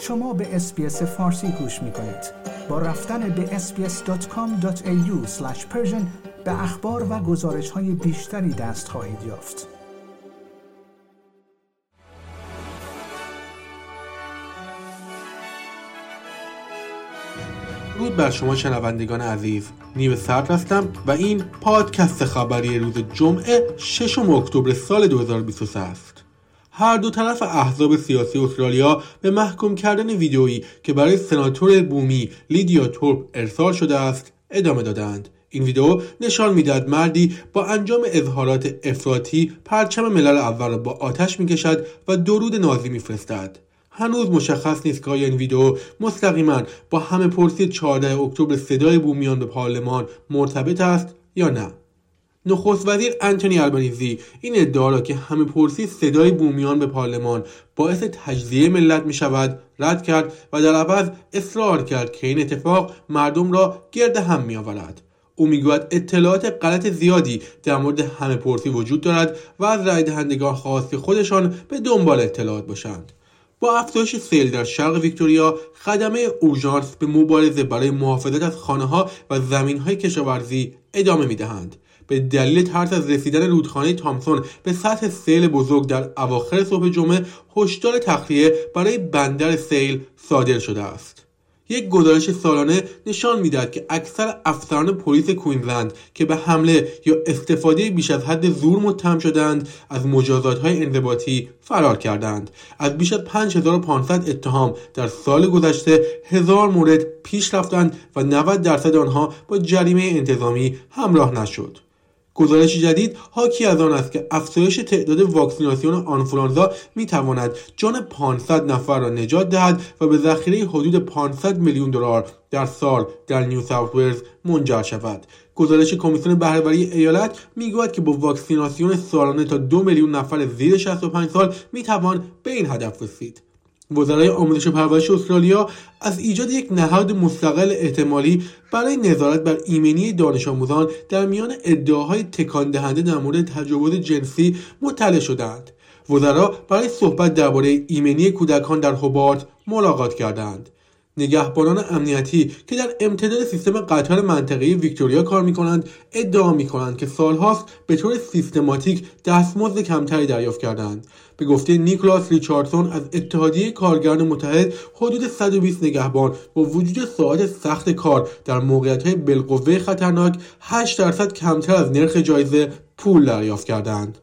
شما به SBS فارسی گوش می کنید. با رفتن به sbs.com.au به اخبار و گزارش های بیشتری دست خواهید یافت. درود بر شما شنوندگان عزیز نیو سرد هستم و این پادکست خبری روز جمعه 6 اکتبر سال 2023 است هر دو طرف احزاب سیاسی استرالیا به محکوم کردن ویدئویی که برای سناتور بومی لیدیا تورپ ارسال شده است ادامه دادند. این ویدئو نشان می‌دهد مردی با انجام اظهارات افراطی پرچم ملل اول را با آتش می‌کشد و درود نازی میفرستد. هنوز مشخص نیست که این ویدیو مستقیما با همه پرسی 14 اکتبر صدای بومیان به پارلمان مرتبط است یا نه. نخست وزیر انتونی البانیزی این ادعا را که همه پرسی صدای بومیان به پارلمان باعث تجزیه ملت می شود رد کرد و در عوض اصرار کرد که این اتفاق مردم را گرد هم می آورد. او می‌گوید اطلاعات غلط زیادی در مورد همه پرسی وجود دارد و از رای دهندگان خواست خودشان به دنبال اطلاعات باشند با افزایش سیل در شرق ویکتوریا خدمه اورژانس به مبارزه برای محافظت از خانه ها و زمین های کشاورزی ادامه می دهند. به دلیل ترس از رسیدن رودخانه تامسون به سطح سیل بزرگ در اواخر صبح جمعه هشدار تخلیه برای بندر سیل صادر شده است. یک گزارش سالانه نشان می‌دهد که اکثر افسران پلیس کوینزلند که به حمله یا استفاده بیش از حد زور متهم شدند از مجازات های انضباطی فرار کردند از بیش از 5500 اتهام در سال گذشته هزار مورد پیش رفتند و 90 درصد آنها با جریمه انتظامی همراه نشد گزارش جدید حاکی از آن است که افزایش تعداد واکسیناسیون آنفولانزا می تواند جان 500 نفر را نجات دهد و به ذخیره حدود 500 میلیون دلار در سال در نیو ساوت ولز منجر شود. گزارش کمیسیون بهرهوری ایالت می‌گوید که با واکسیناسیون سالانه تا دو میلیون نفر زیر 65 سال می‌توان به این هدف رسید. وزرای آموزش و پرورش استرالیا از ایجاد یک نهاد مستقل احتمالی برای نظارت بر ایمنی دانش آموزان در میان ادعاهای تکان دهنده در مورد تجاوز جنسی مطلع شدند. وزرا برای صحبت درباره ایمنی کودکان در هوبارت ملاقات کردند. نگهبانان امنیتی که در امتداد سیستم قطار منطقه ویکتوریا کار می کنند ادعا می کنند که سالهاست به طور سیستماتیک دستمزد کمتری دریافت کردند به گفته نیکلاس ریچاردسون از اتحادیه کارگران متحد حدود 120 نگهبان با وجود ساعت سخت کار در موقعیت های بالقوه خطرناک 8 درصد کمتر از نرخ جایزه پول دریافت کردند